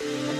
Thank you.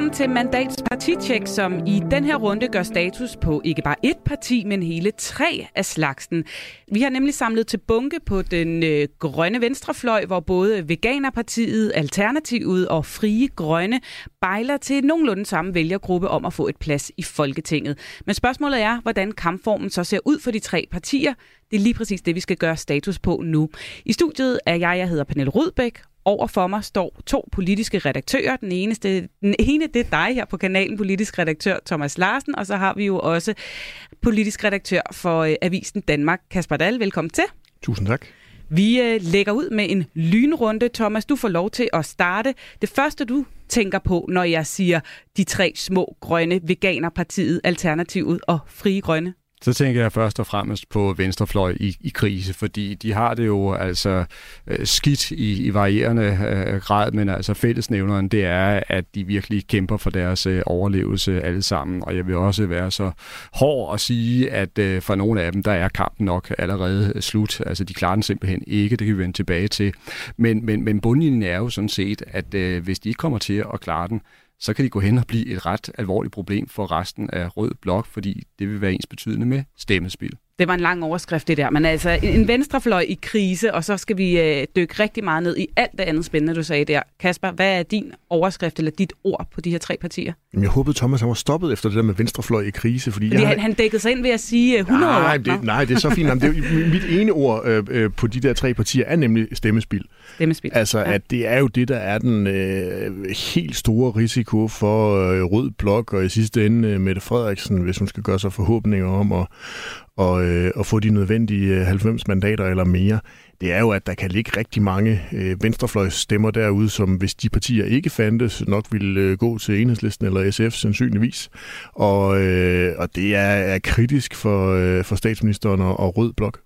Velkommen til Mandats Partitjek, som i den her runde gør status på ikke bare et parti, men hele tre af slagsen. Vi har nemlig samlet til bunke på den øh, grønne venstrefløj, hvor både Veganerpartiet, Alternativet og Frie Grønne bejler til nogenlunde samme vælgergruppe om at få et plads i Folketinget. Men spørgsmålet er, hvordan kampformen så ser ud for de tre partier. Det er lige præcis det, vi skal gøre status på nu. I studiet er jeg, jeg hedder Pernille Rudbæk, over for mig står to politiske redaktører. Den, eneste, den ene, det er dig her på kanalen, politisk redaktør Thomas Larsen, og så har vi jo også politisk redaktør for øh, Avisen Danmark, Kasper Dahl. Velkommen til. Tusind tak. Vi øh, lægger ud med en lynrunde. Thomas, du får lov til at starte. Det første, du tænker på, når jeg siger de tre små grønne veganerpartiet, Alternativet og Frie Grønne? Så tænker jeg først og fremmest på venstrefløj i, i krise, fordi de har det jo altså øh, skidt i, i varierende øh, grad, men altså fællesnævneren, det er, at de virkelig kæmper for deres øh, overlevelse alle sammen. Og jeg vil også være så hård at sige, at øh, for nogle af dem, der er kampen nok allerede øh, slut. Altså de klarer den simpelthen ikke, det kan vi vende tilbage til. Men, men, men bundlinjen er jo sådan set, at øh, hvis de ikke kommer til at klare den, så kan de gå hen og blive et ret alvorligt problem for resten af Rød Blok, fordi det vil være ens betydende med stemmespil. Det var en lang overskrift, det der. Men altså, en venstrefløj i krise, og så skal vi øh, dykke rigtig meget ned i alt det andet spændende, du sagde der. Kasper, hvad er din overskrift eller dit ord på de her tre partier? Jeg håbede, Thomas han var stoppet efter det der med venstrefløj i krise. Fordi, fordi jeg han, han dækkede sig ind ved at sige 100 nej, ord. Det, nej, det er så fint. Jamen, det er, mit ene ord øh, øh, på de der tre partier er nemlig stemmespil. Stemmespil. Altså, ja. at det er jo det, der er den øh, helt store risiko for øh, Rød Blok, og i sidste ende øh, Mette Frederiksen, hvis hun skal gøre sig forhåbninger om at, og, øh, og få de nødvendige øh, 90 mandater eller mere, det er jo, at der kan ligge rigtig mange øh, venstrefløjsstemmer derude, som hvis de partier ikke fandtes, nok ville øh, gå til enhedslisten eller SF sandsynligvis. Og, øh, og det er, er kritisk for, øh, for statsministeren og, og Rød Blok.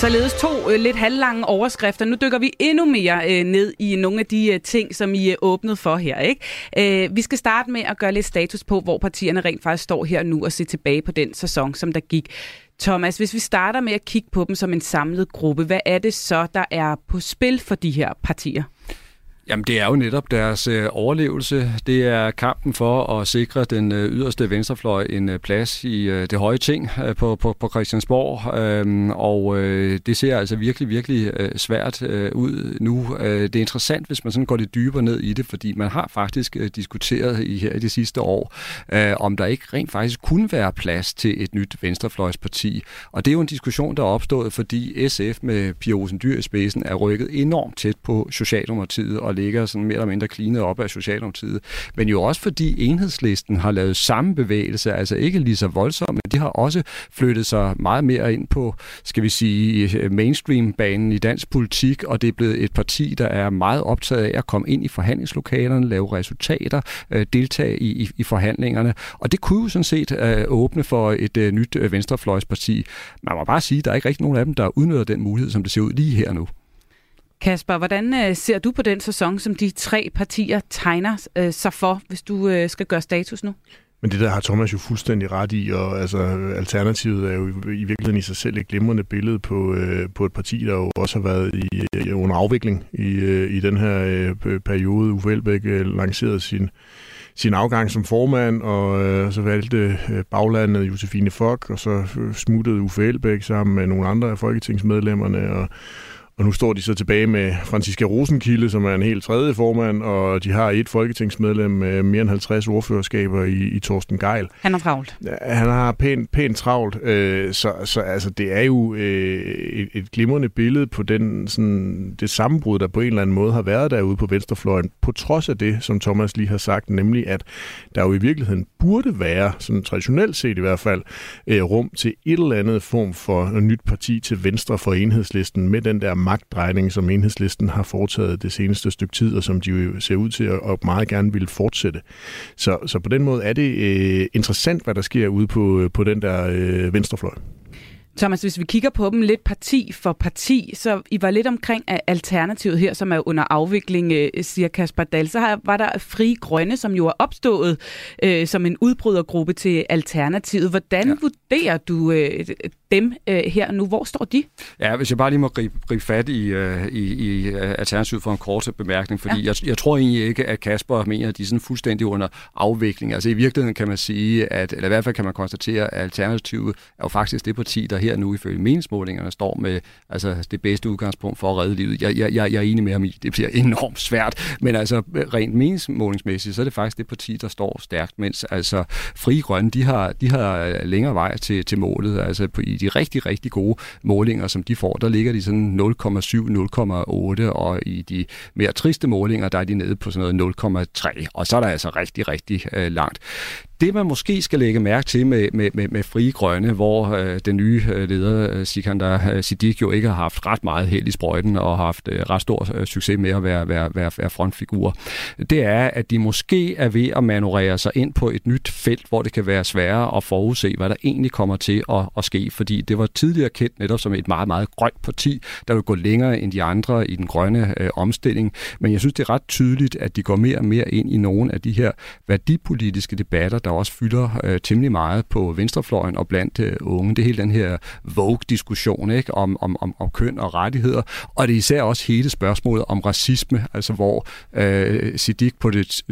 Således to øh, lidt halvlange overskrifter. Nu dykker vi endnu mere øh, ned i nogle af de øh, ting, som I øh, er åbnet for her. Ikke? Øh, vi skal starte med at gøre lidt status på, hvor partierne rent faktisk står her nu og se tilbage på den sæson, som der gik. Thomas, hvis vi starter med at kigge på dem som en samlet gruppe, hvad er det så, der er på spil for de her partier? Jamen, det er jo netop deres øh, overlevelse. Det er kampen for at sikre den øh, yderste venstrefløj en øh, plads i øh, det høje ting øh, på, på, på Christiansborg. Øhm, og øh, det ser altså virkelig, virkelig øh, svært øh, ud nu. Øh, det er interessant, hvis man sådan går lidt dybere ned i det, fordi man har faktisk øh, diskuteret i her i de sidste år, øh, om der ikke rent faktisk kunne være plads til et nyt venstrefløjsparti. Og det er jo en diskussion, der er opstået, fordi SF med Pia Olsen Dyr i spidsen er rykket enormt tæt på Socialdemokratiet og ligger sådan mere eller mindre klinet op af Socialdemokratiet. Men jo også fordi enhedslisten har lavet samme bevægelse, altså ikke lige så voldsomt, men de har også flyttet sig meget mere ind på, skal vi sige, mainstream-banen i dansk politik, og det er blevet et parti, der er meget optaget af at komme ind i forhandlingslokalerne, lave resultater, øh, deltage i, i, i forhandlingerne. Og det kunne jo sådan set øh, åbne for et øh, nyt øh, venstrefløjsparti. Man må bare sige, at der er ikke rigtig nogen af dem, der udnytter den mulighed, som det ser ud lige her nu. Kasper, hvordan øh, ser du på den sæson, som de tre partier tegner øh, sig for, hvis du øh, skal gøre status nu? Men det der har Thomas jo fuldstændig ret i, og altså, alternativet er jo i virkeligheden i sig selv et glimrende billede på, øh, på et parti, der jo også har været i, i under afvikling i, øh, i den her øh, periode. Uffe Elbæk øh, lancerede sin, sin afgang som formand, og øh, så valgte øh, baglandet Josefine Fock, og så øh, smuttede Uffe Elbæk sammen med nogle andre af folketingsmedlemmerne, og og nu står de så tilbage med Franziska Rosenkilde, som er en helt tredje formand, og de har et folketingsmedlem med mere end 50 ordførerskaber i, i Torsten Geil. Han har travlt. Han har pænt, pænt travlt, øh, så, så altså, det er jo øh, et, et glimrende billede på den, sådan, det sammenbrud, der på en eller anden måde har været derude på venstrefløjen, på trods af det, som Thomas lige har sagt, nemlig at der jo i virkeligheden burde være, sådan traditionelt set i hvert fald, øh, rum til et eller andet form for nyt parti til venstre for enhedslisten med den der magtdrejning, som enhedslisten har foretaget det seneste stykke tid, og som de jo ser ud til at, og meget gerne vil fortsætte. Så, så på den måde er det øh, interessant, hvad der sker ude på, øh, på den der øh, venstrefløj. Thomas, hvis vi kigger på dem lidt parti for parti, så I var lidt omkring Alternativet her, som er under afvikling, øh, siger Kasper Dahl. Så var der Fri Grønne, som jo er opstået øh, som en udbrydergruppe til Alternativet. Hvordan ja. vurderer du øh, dem øh, her nu? Hvor står de? Ja, hvis jeg bare lige må gribe, gribe fat i, øh, i, i øh, Alternativet for en kort bemærkning, fordi ja. jeg, jeg tror egentlig ikke, at Kasper mener, at de er sådan fuldstændig under afvikling. Altså i virkeligheden kan man sige, at, eller i hvert fald kan man konstatere, at Alternativet er jo faktisk det parti, der her nu ifølge meningsmålingerne står med altså, det bedste udgangspunkt for at redde livet. Jeg, jeg, jeg, jeg er enig med ham i, det bliver enormt svært, men altså rent meningsmålingsmæssigt, så er det faktisk det parti, der står stærkt, mens altså Fri Grønne, de har, de har øh, længere vej til, til målet. Altså på, i de rigtig, rigtig gode målinger, som de får, der ligger de sådan 0,7, 0,8, og i de mere triste målinger, der er de nede på sådan noget 0,3, og så er der altså rigtig, rigtig øh, langt. Det, man måske skal lægge mærke til med, med, med, med Frie Grønne, hvor øh, den nye øh, leder, øh, Sikander øh, Siddiq, jo ikke har haft ret meget held i sprøjten og har haft øh, ret stor øh, succes med at være, være, være, være frontfigur, det er, at de måske er ved at manøvrere sig ind på et nyt felt, hvor det kan være sværere at forudse, hvad der egentlig kommer til at, at ske, fordi det var tidligere kendt netop som et meget, meget grønt parti, der vil gå længere end de andre i den grønne øh, omstilling. Men jeg synes, det er ret tydeligt, at de går mere og mere ind i nogle af de her værdipolitiske debatter, der også fylder øh, temmelig meget på venstrefløjen og blandt øh, unge. Det er hele den her Vogue-diskussion ikke? Om, om, om, om køn og rettigheder, og det er især også hele spørgsmålet om racisme, altså hvor øh, Siddiq på det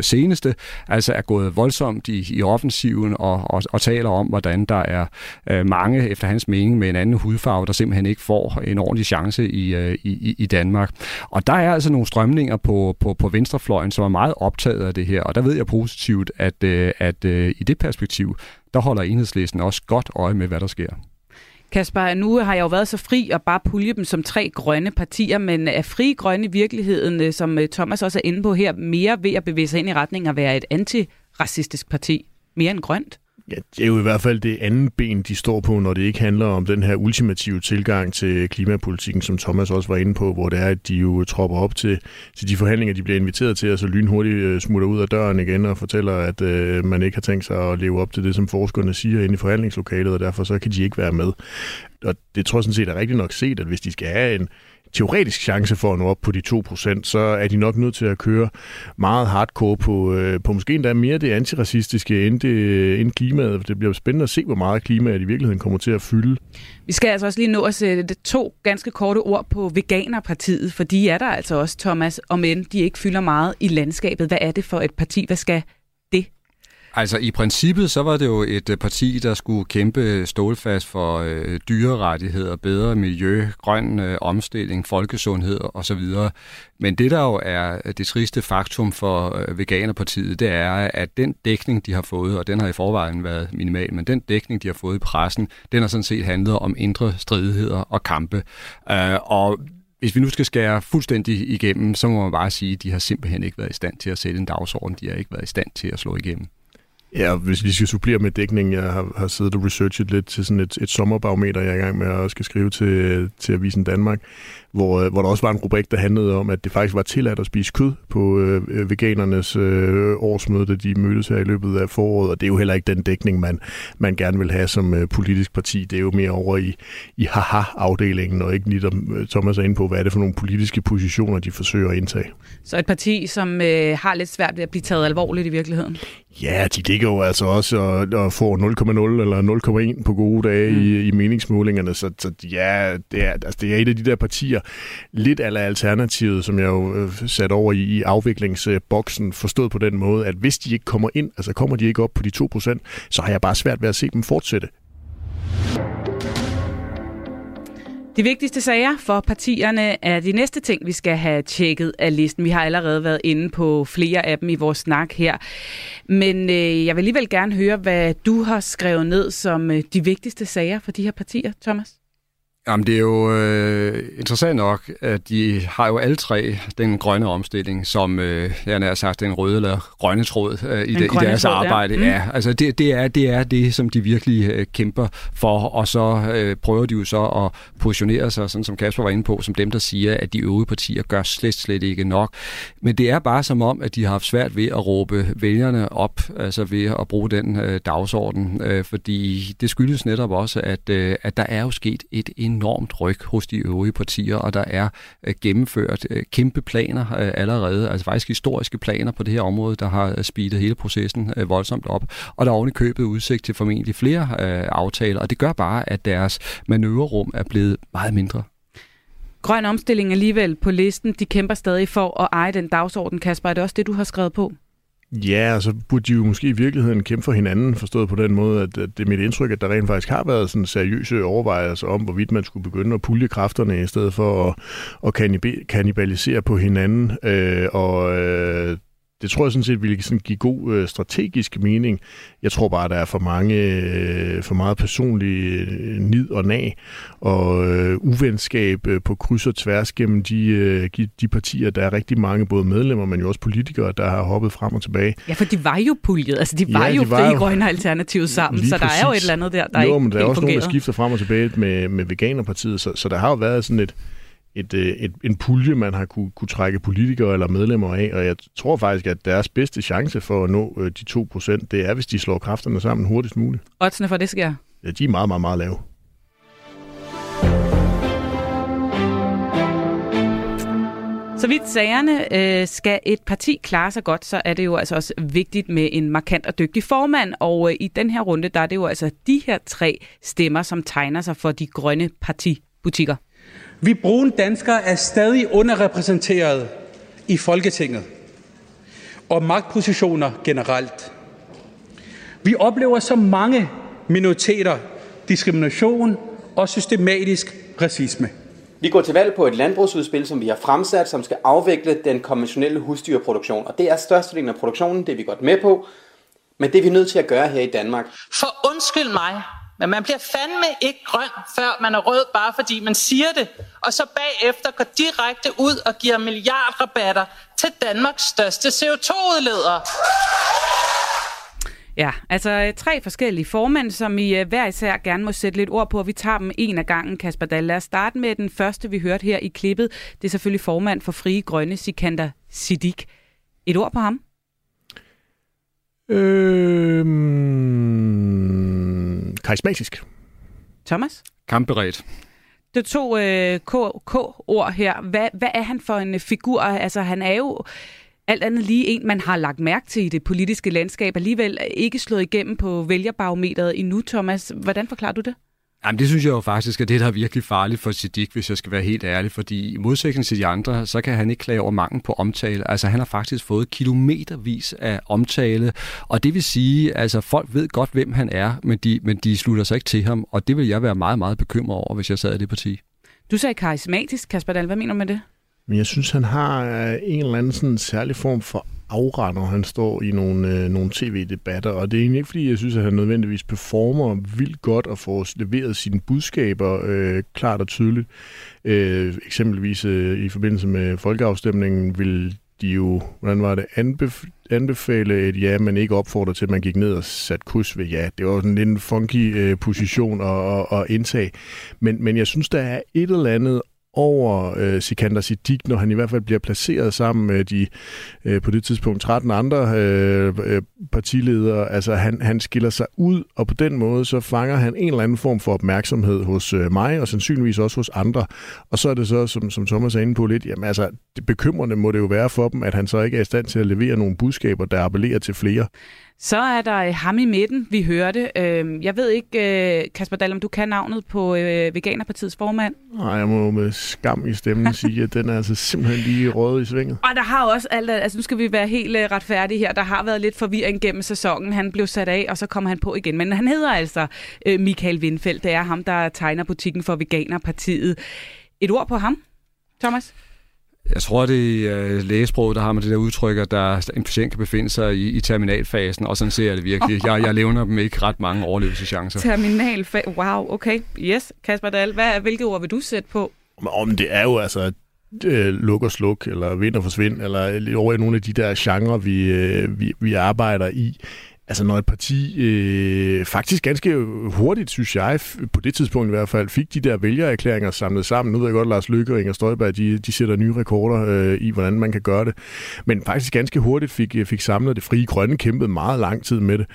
seneste altså er gået voldsomt i, i offensiven og, og, og taler om, hvordan der er øh, mange, efter hans mening, med en anden hudfarve, der simpelthen ikke får en ordentlig chance i, øh, i, i Danmark. Og der er altså nogle strømninger på, på, på venstrefløjen, som er meget optaget af det her, og der ved jeg positivt, at, øh, at øh, i det perspektiv, der holder enhedslisten også godt øje med, hvad der sker. Kasper, nu har jeg jo været så fri og bare pulje dem som tre grønne partier, men er fri grønne i virkeligheden, øh, som øh, Thomas også er inde på her, mere ved at bevæge sig ind i retning af at være et antiracistisk parti? Mere end grønt? Ja, det er jo i hvert fald det andet ben, de står på, når det ikke handler om den her ultimative tilgang til klimapolitikken, som Thomas også var inde på, hvor det er, at de jo tropper op til, til de forhandlinger, de bliver inviteret til, og så lynhurtigt øh, smutter ud af døren igen og fortæller, at øh, man ikke har tænkt sig at leve op til det, som forskerne siger inde i forhandlingslokalet, og derfor så kan de ikke være med. Og det tror jeg sådan set er rigtigt nok set, at hvis de skal have en, teoretisk chance for at nå op på de 2%, så er de nok nødt til at køre meget hardcore på, øh, på måske endda mere det antiracistiske end, det, end klimaet. Det bliver spændende at se, hvor meget klimaet i virkeligheden kommer til at fylde. Vi skal altså også lige nå at sætte to ganske korte ord på Veganerpartiet, for de er der altså også, Thomas, om end de ikke fylder meget i landskabet. Hvad er det for et parti? Hvad skal Altså i princippet så var det jo et øh, parti, der skulle kæmpe stålfast for øh, dyrerettigheder, bedre miljø, grøn øh, omstilling, folkesundhed osv. Men det der jo er øh, det triste faktum for øh, Veganerpartiet, det er, at den dækning, de har fået, og den har i forvejen været minimal, men den dækning, de har fået i pressen, den har sådan set handlet om indre stridigheder og kampe. Øh, og hvis vi nu skal skære fuldstændig igennem, så må man bare sige, at de har simpelthen ikke været i stand til at sætte en dagsorden. De har ikke været i stand til at slå igennem. Ja, hvis vi skal supplere med dækning, jeg har, har siddet og researchet lidt til sådan et, et sommerbarometer, jeg er i gang med at skal skrive til, til Avisen Danmark, hvor, øh, hvor der også var en rubrik, der handlede om, at det faktisk var tilladt at spise kød på øh, øh, veganernes øh, årsmøde, da de mødtes her i løbet af foråret, og det er jo heller ikke den dækning, man, man gerne vil have som øh, politisk parti. Det er jo mere over i, i haha-afdelingen, og ikke lige der Thomas er inde på, hvad er det for nogle politiske positioner, de forsøger at indtage. Så et parti, som øh, har lidt svært ved at blive taget alvorligt i virkeligheden? Ja, de ligger jo altså også og, og får 0,0 eller 0,1 på gode dage mm. i, i meningsmålingerne, så, så ja, det er, altså, det er et af de der partier, lidt af alternativet, som jeg jo øh, sat over i, i afviklingsboksen, forstået på den måde, at hvis de ikke kommer ind, altså kommer de ikke op på de 2%, så har jeg bare svært ved at se dem fortsætte. De vigtigste sager for partierne er de næste ting, vi skal have tjekket af listen. Vi har allerede været inde på flere af dem i vores snak her. Men øh, jeg vil alligevel gerne høre, hvad du har skrevet ned som øh, de vigtigste sager for de her partier, Thomas. Jamen, det er jo øh, interessant nok, at de har jo alle tre den grønne omstilling, som, øh, jeg har sagt, den røde eller grønne tråd øh, i, de, i deres tråd, arbejde. Ja. Mm. ja altså det, det, er, det er det, som de virkelig øh, kæmper for, og så øh, prøver de jo så at positionere sig, sådan som Kasper var inde på, som dem, der siger, at de øvrige partier gør slet, slet ikke nok. Men det er bare som om, at de har haft svært ved at råbe vælgerne op, altså ved at bruge den øh, dagsorden, øh, fordi det skyldes netop også, at, øh, at der er jo sket et enormt ryg hos de øvrige partier, og der er øh, gennemført øh, kæmpe planer øh, allerede, altså faktisk historiske planer på det her område, der har speedet hele processen voldsomt op. Og der er oven købet udsigt til formentlig flere aftaler, og det gør bare, at deres manøvrerum er blevet meget mindre. Grøn omstilling alligevel på listen. De kæmper stadig for at eje den dagsorden, Kasper. Er det også det, du har skrevet på? Ja, så burde de jo måske i virkeligheden kæmpe for hinanden, forstået på den måde, at, at det er mit indtryk, at der rent faktisk har været sådan seriøse overvejelser om, hvorvidt man skulle begynde at pulje kræfterne i stedet for at, at kannibalisere på hinanden. Øh, og øh, det tror jeg sådan set ville sådan give god øh, strategisk mening. Jeg tror bare, der er for mange, øh, for meget personlig øh, nid og nag og øh, uvenskab øh, på kryds og tværs gennem de, øh, de partier. Der er rigtig mange, både medlemmer, men jo også politikere, der har hoppet frem og tilbage. Ja, for de var jo puljet. Altså, de var ja, jo fri grønne alternativet sammen, så der præcis. er jo et eller andet der, der jo, men der er også fungerer. nogen, der skifter frem og tilbage med, med Veganerpartiet, så, så der har jo været sådan et, et, øh, et, en pulje, man har kunne, kunne trække politikere eller medlemmer af, og jeg tror faktisk, at deres bedste chance for at nå øh, de 2%, det er, hvis de slår kræfterne sammen hurtigst muligt. Oddsene for det sker? Ja, de er meget, meget, meget lave. Så vidt sagerne øh, skal et parti klare sig godt, så er det jo altså også vigtigt med en markant og dygtig formand. Og øh, i den her runde, der er det jo altså de her tre stemmer, som tegner sig for de grønne partibutikker. Vi brune danskere er stadig underrepræsenteret i Folketinget og magtpositioner generelt. Vi oplever så mange minoriteter, diskrimination og systematisk racisme. Vi går til valg på et landbrugsudspil, som vi har fremsat, som skal afvikle den konventionelle husdyrproduktion. Og det er størstedelen af produktionen, det er vi godt med på. Men det er vi nødt til at gøre her i Danmark. For undskyld mig, men man bliver fandme ikke grøn, før man er rød, bare fordi man siger det. Og så bagefter går direkte ud og giver milliardrabatter til Danmarks største CO2-udleder. Ja, altså øh, tre forskellige formænd, som I uh, hver især gerne må sætte lidt ord på, og vi tager dem en af gangen, Kasper Dahl. Lad os starte med den første, vi hørte her i klippet. Det er selvfølgelig formand for Frie Grønne, Sikander Siddiq. Et ord på ham? Øhm, karismatisk. Thomas? Kampberedt. Det to øh, K-ord her. Hvad, hvad er han for en figur? Altså, han er jo alt andet lige en, man har lagt mærke til i det politiske landskab, alligevel ikke slået igennem på vælgerbarometeret endnu, Thomas. Hvordan forklarer du det? Jamen, det synes jeg jo faktisk er det, der er virkelig farligt for Siddiq, hvis jeg skal være helt ærlig, fordi i modsætning til de andre, så kan han ikke klage over mangel på omtale. Altså, han har faktisk fået kilometervis af omtale, og det vil sige, altså, folk ved godt, hvem han er, men de, men de slutter sig ikke til ham, og det vil jeg være meget, meget bekymret over, hvis jeg sad i det parti. Du sagde karismatisk, Kasper Dahl. Hvad mener du med det? Men jeg synes, han har øh, en eller anden sådan særlig form for aura, når han står i nogle, øh, nogle tv-debatter. Og det er egentlig ikke, fordi jeg synes, at han nødvendigvis performer vildt godt og får leveret sine budskaber øh, klart og tydeligt. Øh, eksempelvis øh, i forbindelse med folkeafstemningen vil de jo, hvordan var det, anbef- anbefale et ja, men ikke opfordre til, at man gik ned og satte kus ved ja. Det var sådan lidt en funky øh, position at, at, at indtage. Men, men jeg synes, der er et eller andet over øh, Sikander Siddiq, når han i hvert fald bliver placeret sammen med de øh, på det tidspunkt 13 andre øh, øh, partiledere. Altså han, han skiller sig ud, og på den måde så fanger han en eller anden form for opmærksomhed hos øh, mig, og sandsynligvis også hos andre. Og så er det så, som, som Thomas er inde på lidt, jamen altså, det bekymrende må det jo være for dem, at han så ikke er i stand til at levere nogle budskaber, der appellerer til flere. Så er der øh, ham i midten, vi hørte. Øhm, jeg ved ikke, øh, Kasper Dahl, om du kan navnet på øh, Veganerpartiets formand? Nej, jeg må med skam i stemmen sige, at den er altså simpelthen lige rød i svinget. Og der har også alt, altså nu skal vi være helt retfærdige her, der har været lidt forvirring gennem sæsonen. Han blev sat af, og så kommer han på igen. Men han hedder altså Michael Windfeldt. Det er ham, der tegner butikken for Veganerpartiet. Et ord på ham, Thomas? Jeg tror, det er lægesproget, der har med det der udtryk, at der, en patient kan befinde sig i, i terminalfasen, og sådan ser jeg det virkelig. Jeg, jeg levner dem ikke ret mange overlevelseschancer. Terminalfase. Wow, okay. Yes, Kasper Dahl, hvad, hvilke ord vil du sætte på? Om det er jo altså øh, luk og sluk, eller vind og forsvind, eller over i nogle af de der genrer, vi, øh, vi, vi arbejder i. Altså når et parti øh, faktisk ganske hurtigt, synes jeg, på det tidspunkt i hvert fald, fik de der vælgererklæringer samlet sammen. Nu ved jeg godt, at Lars Løkke og Inger Støjberg, de, de sætter nye rekorder øh, i, hvordan man kan gøre det. Men faktisk ganske hurtigt fik, øh, fik samlet det frie grønne, kæmpet meget lang tid med det.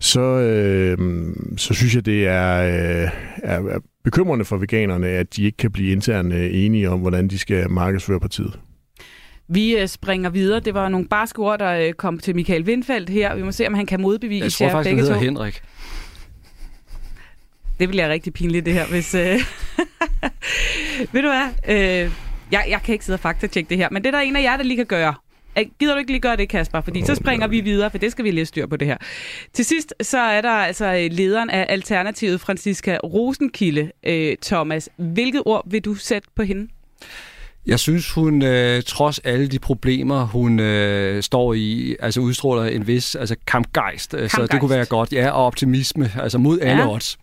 Så, øh, så synes jeg, det er, øh, er, er bekymrende for veganerne, at de ikke kan blive internt øh, enige om, hvordan de skal markedsføre partiet. Vi øh, springer videre. Det var nogle barske ord, der øh, kom til Michael Windfeldt her. Vi må se, om han kan modbevise Jeg tror faktisk, begge han hedder to. Henrik. Det bliver rigtig pinligt, det her, hvis... Øh... Ved du hvad? Øh... Jeg, jeg kan ikke sidde og faktatjekke det her, men det er der en af jer, der lige kan gøre. Gider du ikke lige gøre det, Kasper? Fordi så springer vi videre, for det skal vi lige styr på det her. Til sidst, så er der altså øh, lederen af Alternativet, Franziska Rosenkilde. Øh, Thomas, hvilket ord vil du sætte på hende? Jeg synes, hun øh, trods alle de problemer, hun øh, står i, altså udstråler en vis altså kampgejst. Altså, det kunne være godt. Ja, og optimisme, altså mod alle Ja. odds.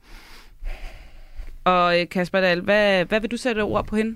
Og øh, Kasper Dahl, hvad, hvad vil du sætte ord på hende?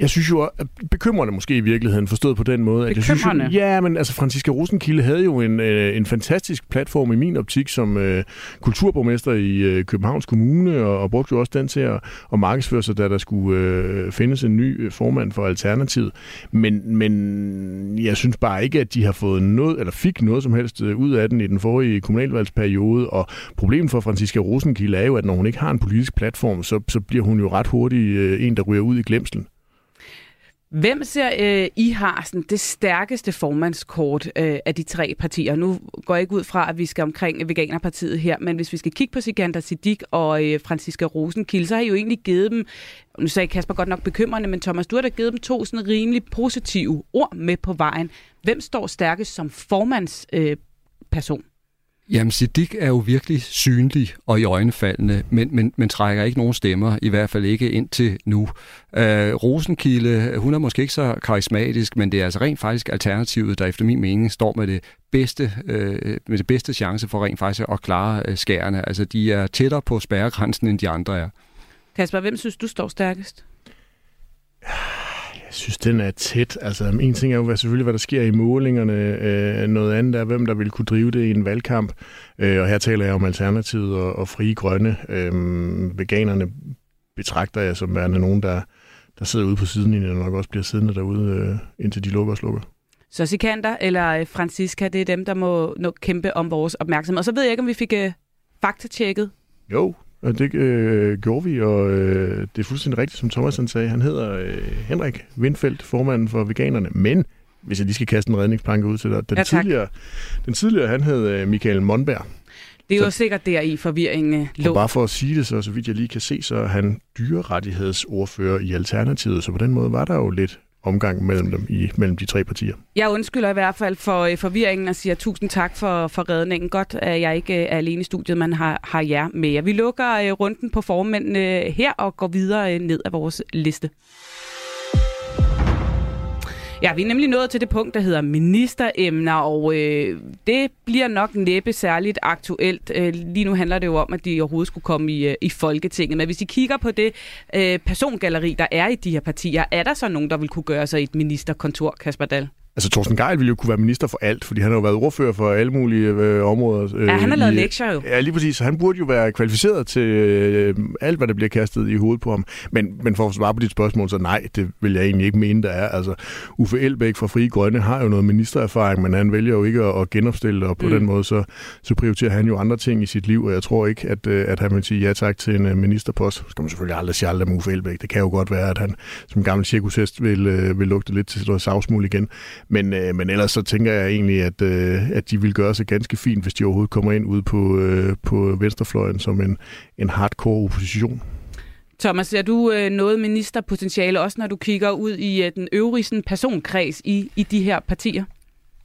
Jeg synes jo, at bekymrende måske i virkeligheden, forstået på den måde. At jeg synes jo, ja, men altså Franziska Rosenkilde havde jo en, øh, en fantastisk platform i min optik som øh, kulturborgmester i øh, Københavns Kommune, og, og brugte jo også den til at, at markedsføre sig, da der skulle øh, findes en ny øh, formand for Alternativet. Men, men jeg synes bare ikke, at de har fået noget, eller fik noget som helst øh, ud af den i den forrige kommunalvalgsperiode, og problemet for Franziska Rosenkilde er jo, at når hun ikke har en politisk platform, så, så bliver hun jo ret hurtigt øh, en, der ryger ud i glemselen. Hvem ser øh, I har sådan, det stærkeste formandskort øh, af de tre partier? Nu går jeg ikke ud fra, at vi skal omkring Veganerpartiet her, men hvis vi skal kigge på Sikander Siddiq og øh, Franziska Rosenkilde, så har I jo egentlig givet dem, nu sagde Kasper godt nok bekymrende, men Thomas, du har da givet dem to sådan rimelig positive ord med på vejen. Hvem står stærkest som formandsperson? Øh, person? Jamen, Siddiq er jo virkelig synlig og i øjnefaldende, men, men, men trækker ikke nogen stemmer, i hvert fald ikke indtil nu. Øh, Rosenkilde, hun er måske ikke så karismatisk, men det er altså rent faktisk alternativet, der efter min mening står med det bedste, øh, med det bedste chance for rent faktisk at klare øh, skærene. Altså, de er tættere på spærregrænsen, end de andre er. Kasper, hvem synes du står stærkest? Jeg synes, den er tæt. Altså, en ting er jo selvfølgelig, hvad der sker i målingerne. Øh, noget andet er, hvem der vil kunne drive det i en valgkamp. Øh, og her taler jeg om Alternativet og, og Frie Grønne. Øh, veganerne betragter jeg som værende nogen, der, der sidder ude på sidelinjen, og nok også bliver siddende derude, øh, indtil de lukker og slukker. Så Sikander eller øh, Franziska, det er dem, der må nå kæmpe om vores opmærksomhed. Og så ved jeg ikke, om vi fik øh, faktatjekket. Jo, og det øh, gjorde vi, og øh, det er fuldstændig rigtigt, som Thomas han sagde. Han hedder øh, Henrik Windfeldt, formanden for veganerne. Men, hvis jeg lige skal kaste en redningsplanke ud til dig, den, Ja, tak. tidligere, den tidligere, han hed øh, Michael Monberg. Det er Så- jo sikkert der i forvirringen øh, lå. Bare for at sige det, så, så vidt jeg lige kan se, så er han dyrerettighedsordfører i Alternativet, så på den måde var der jo lidt omgang mellem dem i mellem de tre partier. Jeg undskylder i hvert fald for øh, forvirringen og siger tusind tak for, for redningen. Godt, at jeg ikke øh, er alene i studiet, man har, har jer med. Vi lukker øh, runden på formændene her og går videre øh, ned ad vores liste. Ja, vi er nemlig nået til det punkt, der hedder ministeremner, og øh, det bliver nok næppe særligt aktuelt. Øh, lige nu handler det jo om, at de overhovedet skulle komme i, øh, i Folketinget. Men hvis I kigger på det øh, persongalleri, der er i de her partier, er der så nogen, der vil kunne gøre sig et ministerkontor, Kasper Dahl? Altså, Thorsten Geil ville jo kunne være minister for alt, fordi han har jo været ordfører for alle mulige øh, områder. Øh, Ja, han har lavet i- lektier jo. Ja, lige præcis. Så han burde jo være kvalificeret til øh, alt, hvad der bliver kastet i hovedet på ham. Men, men for at svare på dit spørgsmål, så nej, det vil jeg egentlig ikke mene, der er. Altså, Uffe Elbæk fra Frie Grønne har jo noget ministererfaring, men han vælger jo ikke at, at genopstille, og på Mm. den måde, så, så prioriterer han jo andre ting i sit liv, og jeg tror ikke, at, øh, at han vil sige ja tak til en øh, ministerpost. Så skal man selvfølgelig aldrig sige aldrig med Uffe Elbæk. Det kan jo godt være, at han som gammel cirkushest vil, øh, vil lugte lidt til noget savsmuld igen. Men, øh, men ellers så tænker jeg egentlig, at, øh, at de vil gøre sig ganske fint, hvis de overhovedet kommer ind ude på, øh, på venstrefløjen som en, en hardcore opposition. Thomas, ser du øh, noget ministerpotentiale, også når du kigger ud i øh, den øvrige sådan, personkreds i, i de her partier?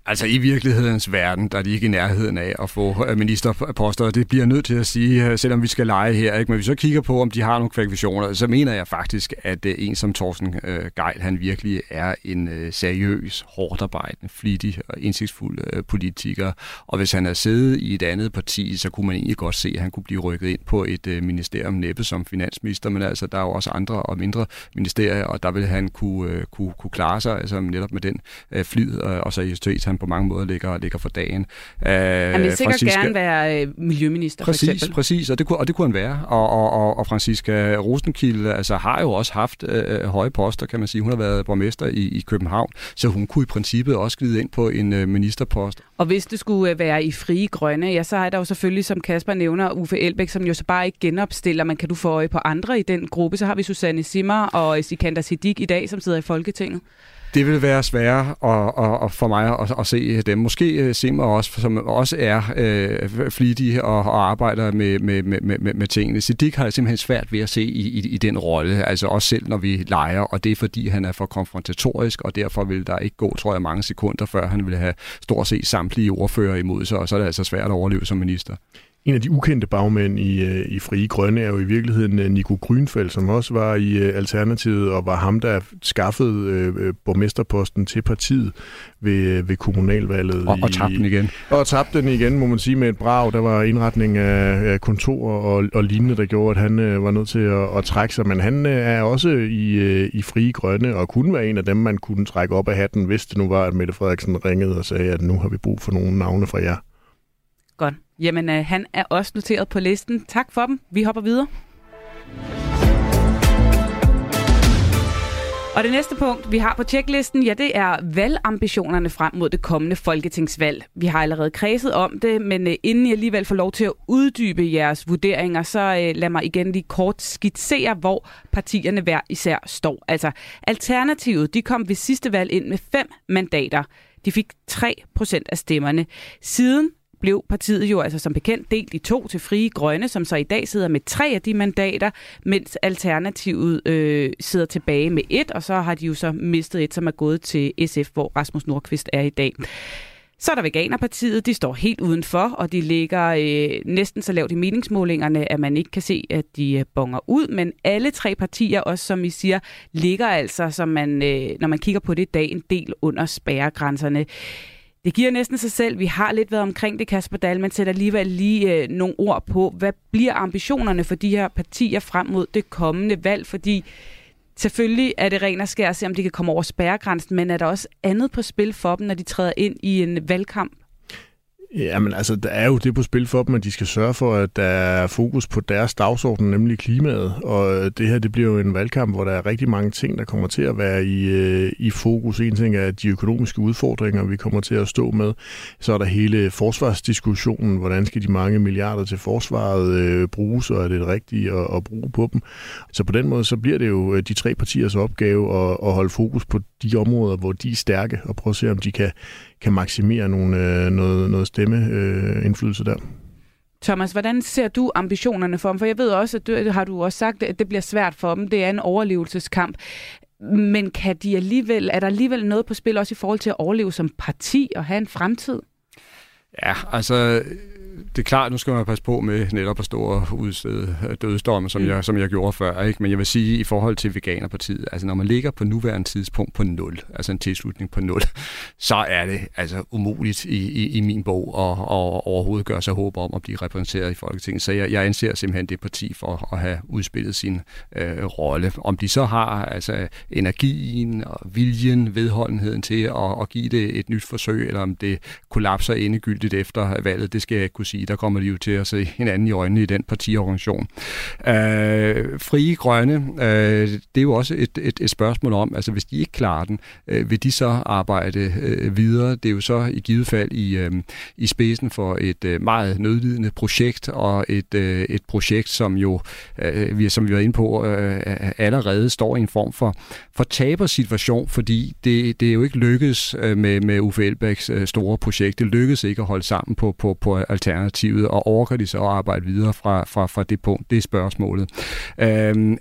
Altså i virkelighedens verden, der er de ikke i nærheden af at få øh, ministerposter. Det bliver nødt til at sige, øh, selvom vi skal lege her. Ikke? Men hvis vi så kigger på, om de har nogle kvalifikationer, så mener jeg faktisk, at øh, en som Thorsten øh, Geil, han virkelig er en seriøs, hårdt arbejdende, flittig og indsigtsfuld politiker. Og hvis han havde siddet i et andet parti, så kunne man egentlig godt se, at han kunne blive rykket ind på et ministerium næppe som finansminister. Men altså, der er jo også andre og mindre ministerier, og der vil han kunne, kunne, kunne klare sig altså, netop med den flid og seriøsitet, han på mange måder ligger, ligger for dagen. Uh, han vil sikkert Francisca... gerne være øh, miljøminister, præcis, for eksempel. Præcis, og det kunne, og det kunne han være. Og, og, og, og Franziska Rosenkilde altså, har jo også haft uh, høje poster, kan man sige. Hun har været borgmester i, i København, så hun kunne i princippet også glide ind på en uh, ministerpost. Og hvis det skulle være i frie grønne, ja, så er der jo selvfølgelig, som Kasper nævner, Uffe Elbæk, som jo så bare ikke genopstiller. Man kan du få øje på andre i den gruppe. Så har vi Susanne Simmer og Sikander Siddiq i dag, som sidder i Folketinget det vil være sværere at, at, at for mig at, at se dem. Måske øh, Simmer også, som også er øh, flittig og, og arbejder med, med, med, med, med tingene. Siddiq har jeg simpelthen svært ved at se i, i, i den rolle, altså også selv når vi leger, og det er fordi, han er for konfrontatorisk, og derfor vil der ikke gå, tror jeg, mange sekunder, før han vil have stort set samtlige ordfører imod sig, og så er det altså svært at overleve som minister. En af de ukendte bagmænd i, øh, i Frie Grønne er jo i virkeligheden øh, Nico Grønfeldt, som også var i øh, Alternativet og var ham, der skaffede øh, borgmesterposten til partiet ved, ved kommunalvalget. Og, og tabte den igen. Og tabte den igen, må man sige, med et brag. Der var indretning af, af kontor og, og lignende, der gjorde, at han øh, var nødt til at, at trække sig. Men han øh, er også i, øh, i Frie Grønne og kunne være en af dem, man kunne trække op af hatten, hvis det nu var, at Mette Frederiksen ringede og sagde, at nu har vi brug for nogle navne fra jer. Godt. Jamen, øh, han er også noteret på listen. Tak for dem. Vi hopper videre. Og det næste punkt, vi har på tjeklisten, ja, det er valgambitionerne frem mod det kommende folketingsvalg. Vi har allerede kredset om det, men øh, inden I alligevel får lov til at uddybe jeres vurderinger, så øh, lad mig igen lige kort skitsere, hvor partierne hver især står. Altså, Alternativet, de kom ved sidste valg ind med fem mandater. De fik 3 procent af stemmerne. Siden blev partiet jo altså som bekendt delt i to til Frie Grønne, som så i dag sidder med tre af de mandater, mens Alternativet øh, sidder tilbage med et, og så har de jo så mistet et, som er gået til SF, hvor Rasmus Nordqvist er i dag. Så er der Veganerpartiet, de står helt udenfor, og de ligger øh, næsten så lavt i meningsmålingerne, at man ikke kan se, at de øh, bonger ud. Men alle tre partier, også som I siger, ligger altså, som man, øh, når man kigger på det i dag, en del under spærregrænserne. Det giver næsten sig selv. Vi har lidt været omkring det, Kasper Dahl, men sætter alligevel lige øh, nogle ord på, hvad bliver ambitionerne for de her partier frem mod det kommende valg? Fordi selvfølgelig er det ren og skær at se, om de kan komme over spærregrænsen, men er der også andet på spil for dem, når de træder ind i en valgkamp? Jamen altså, der er jo det på spil for dem, at de skal sørge for, at der er fokus på deres dagsorden, nemlig klimaet. Og øh, det her, det bliver jo en valgkamp, hvor der er rigtig mange ting, der kommer til at være i, øh, i fokus. En ting er de økonomiske udfordringer, vi kommer til at stå med. Så er der hele forsvarsdiskussionen. Hvordan skal de mange milliarder til forsvaret øh, bruges, og er det rigtigt at, at bruge på dem? Så på den måde, så bliver det jo øh, de tre partiers opgave at, at holde fokus på de områder, hvor de er stærke, og prøve at se, om de kan, kan maksimere nogle, øh, noget, noget stemmeindflydelse øh, der. Thomas, hvordan ser du ambitionerne for dem? For jeg ved også, at du, har du også sagt, at det bliver svært for dem. Det er en overlevelseskamp. Men kan de alligevel, er der alligevel noget på spil også i forhold til at overleve som parti og have en fremtid? Ja, altså det er klart, nu skal man passe på med netop at stå og udstede dødsdomme, som, mm. jeg, som jeg gjorde før. Ikke? Men jeg vil sige, i forhold til Veganerpartiet, altså når man ligger på nuværende tidspunkt på 0, altså en tilslutning på 0, så er det altså umuligt i, i, i min bog at, at overhovedet gøre sig håb om at blive repræsenteret i Folketinget. Så jeg, jeg anser simpelthen det parti for at have udspillet sin øh, rolle. Om de så har altså energien og viljen, vedholdenheden til at, at give det et nyt forsøg, eller om det kollapser endegyldigt efter valget, det skal jeg ikke kunne sige. Der kommer de jo til at se hinanden i øjnene i den partiorganisation. Øh, frie Grønne, øh, det er jo også et, et, et spørgsmål om, altså hvis de ikke klarer den, øh, vil de så arbejde øh, videre? Det er jo så i givet fald i, øh, i spidsen for et øh, meget nødlidende projekt, og et, øh, et projekt, som jo, øh, vi, som vi var inde på, øh, allerede står i en form for, for tabersituation, fordi det, det er jo ikke lykkedes øh, med, med Uffe Elbæks øh, store projekt. Det lykkedes ikke at holde sammen på, på, på alternativet, og overgår de så at arbejde videre fra, fra, fra det punkt? Det er spørgsmålet. Øhm,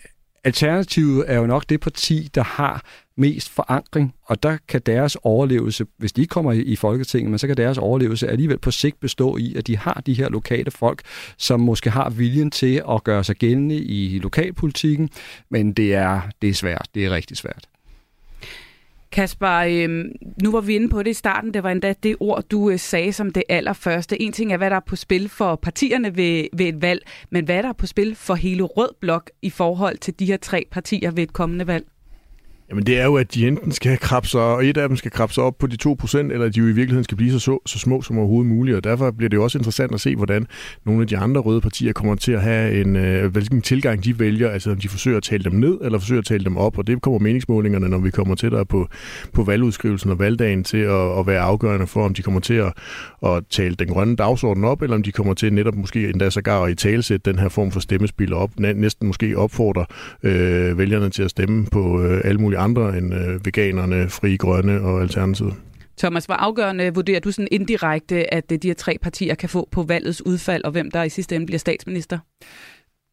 Alternativet er jo nok det parti, der har mest forankring, og der kan deres overlevelse, hvis de ikke kommer i Folketinget, men så kan deres overlevelse alligevel på sigt bestå i, at de har de her lokale folk, som måske har viljen til at gøre sig gældende i lokalpolitikken, men det er, det er svært, det er rigtig svært. Kasper, øh, nu var vi inde på det i starten. Det var endda det ord, du øh, sagde som det allerførste. En ting er, hvad der er på spil for partierne ved, ved et valg, men hvad der er på spil for hele Rød Blok i forhold til de her tre partier ved et kommende valg? Jamen det er jo, at de enten skal krabbe sig, og et af dem skal krabbe sig op på de 2%, eller at de jo i virkeligheden skal blive så, så, så små som overhovedet muligt. Og derfor bliver det jo også interessant at se, hvordan nogle af de andre røde partier kommer til at have en, øh, hvilken tilgang de vælger, altså om de forsøger at tale dem ned, eller forsøger at tale dem op. Og det kommer meningsmålingerne, når vi kommer tættere på, på valgudskrivelsen og valgdagen, til at, at være afgørende for, om de kommer til at, at tale den grønne dagsorden op, eller om de kommer til netop måske endda sågar i talesæt den her form for stemmespil op, næsten måske opfordrer øh, vælgerne til at stemme på øh, alle mulige andre end øh, veganerne, frie grønne og alternativet. Thomas, hvor afgørende vurderer du sådan indirekte, at øh, de her tre partier kan få på valgets udfald, og hvem der i sidste ende bliver statsminister?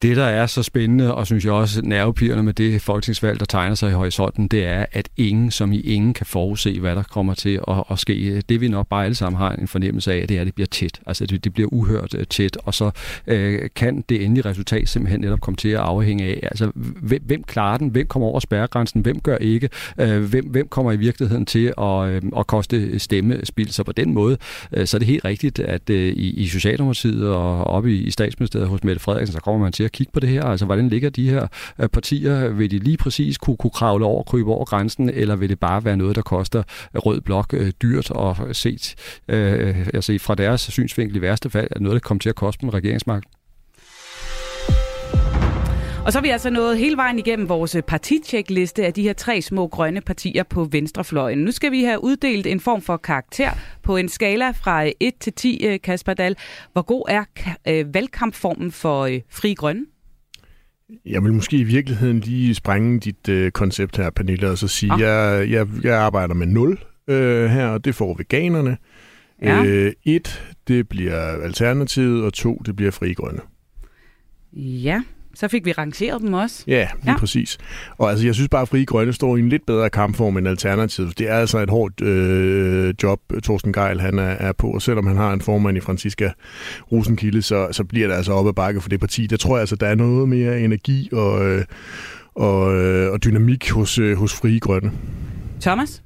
Det, der er så spændende, og synes jeg også nervepirrende med det folketingsvalg, der tegner sig i horisonten, det er, at ingen som i ingen kan forudse, hvad der kommer til at, at ske. Det vi nok bare alle sammen har en fornemmelse af, det er, at det bliver tæt. Altså det, det bliver uhørt øh, tæt, og så øh, kan det endelige resultat simpelthen netop komme til at afhænge af, altså hvem, hvem klarer den, hvem kommer over spærregrænsen, hvem gør ikke, øh, hvem, hvem kommer i virkeligheden til at, øh, at koste stemmespil. Så på den måde, øh, så er det helt rigtigt, at øh, i, i Socialdemokratiet og oppe i, i statsministeriet hos Mette Frederiksen, så kommer man til at kigge på det her? Altså, hvordan ligger de her øh, partier? Vil de lige præcis kunne, kunne kravle over, krybe over grænsen, eller vil det bare være noget, der koster øh, rød blok øh, dyrt og set øh, altså fra deres synsvinkel i værste fald, er noget, der kommer til at koste dem regeringsmagt? Og så er vi altså nået hele vejen igennem vores partitjekliste af de her tre små grønne partier på venstrefløjen. Nu skal vi have uddelt en form for karakter på en skala fra 1 til 10, Kasper Dahl. Hvor god er valgkampformen for Fri Grønne? Jeg vil måske i virkeligheden lige sprænge dit øh, koncept her, Pernille, og så sige, ah. jeg, jeg, jeg arbejder med 0 øh, her, og det får veganerne. Ja. Øh, et, det bliver alternativet, og to, det bliver frigrønne. Ja, så fik vi rangeret dem også. Ja, lige ja. præcis. Og altså, jeg synes bare, at Frie Grønne står i en lidt bedre kampform end Alternativ. Det er altså et hårdt øh, job, Torsten Geil han er, er på. Og selvom han har en formand i Franziska Rosenkilde, så, så bliver det altså op ad bakke for det parti. Der tror jeg altså, der er noget mere energi og, øh, og, øh, og dynamik hos, øh, hos Frie Grønne. Thomas?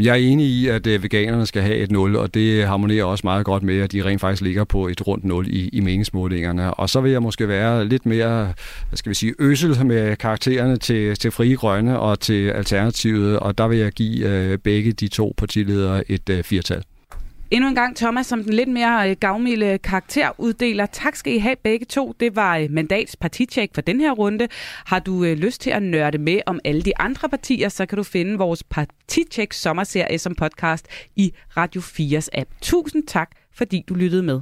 Jeg er enig i, at øh, veganerne skal have et 0, og det harmonerer også meget godt med, at de rent faktisk ligger på et rundt 0 i, i meningsmålingerne. Og så vil jeg måske være lidt mere, hvad skal vi sige, øsel med karaktererne til, til Frie Grønne og til Alternativet, og der vil jeg give øh, begge de to partiledere et øh, firtal. Endnu en gang, Thomas, som den lidt mere øh, gavmilde karakter uddeler. Tak skal I have begge to. Det var øh, mandats partitjek for den her runde. Har du øh, lyst til at nørde med om alle de andre partier, så kan du finde vores partitjek sommerserie som podcast i Radio 4's app. Tusind tak, fordi du lyttede med.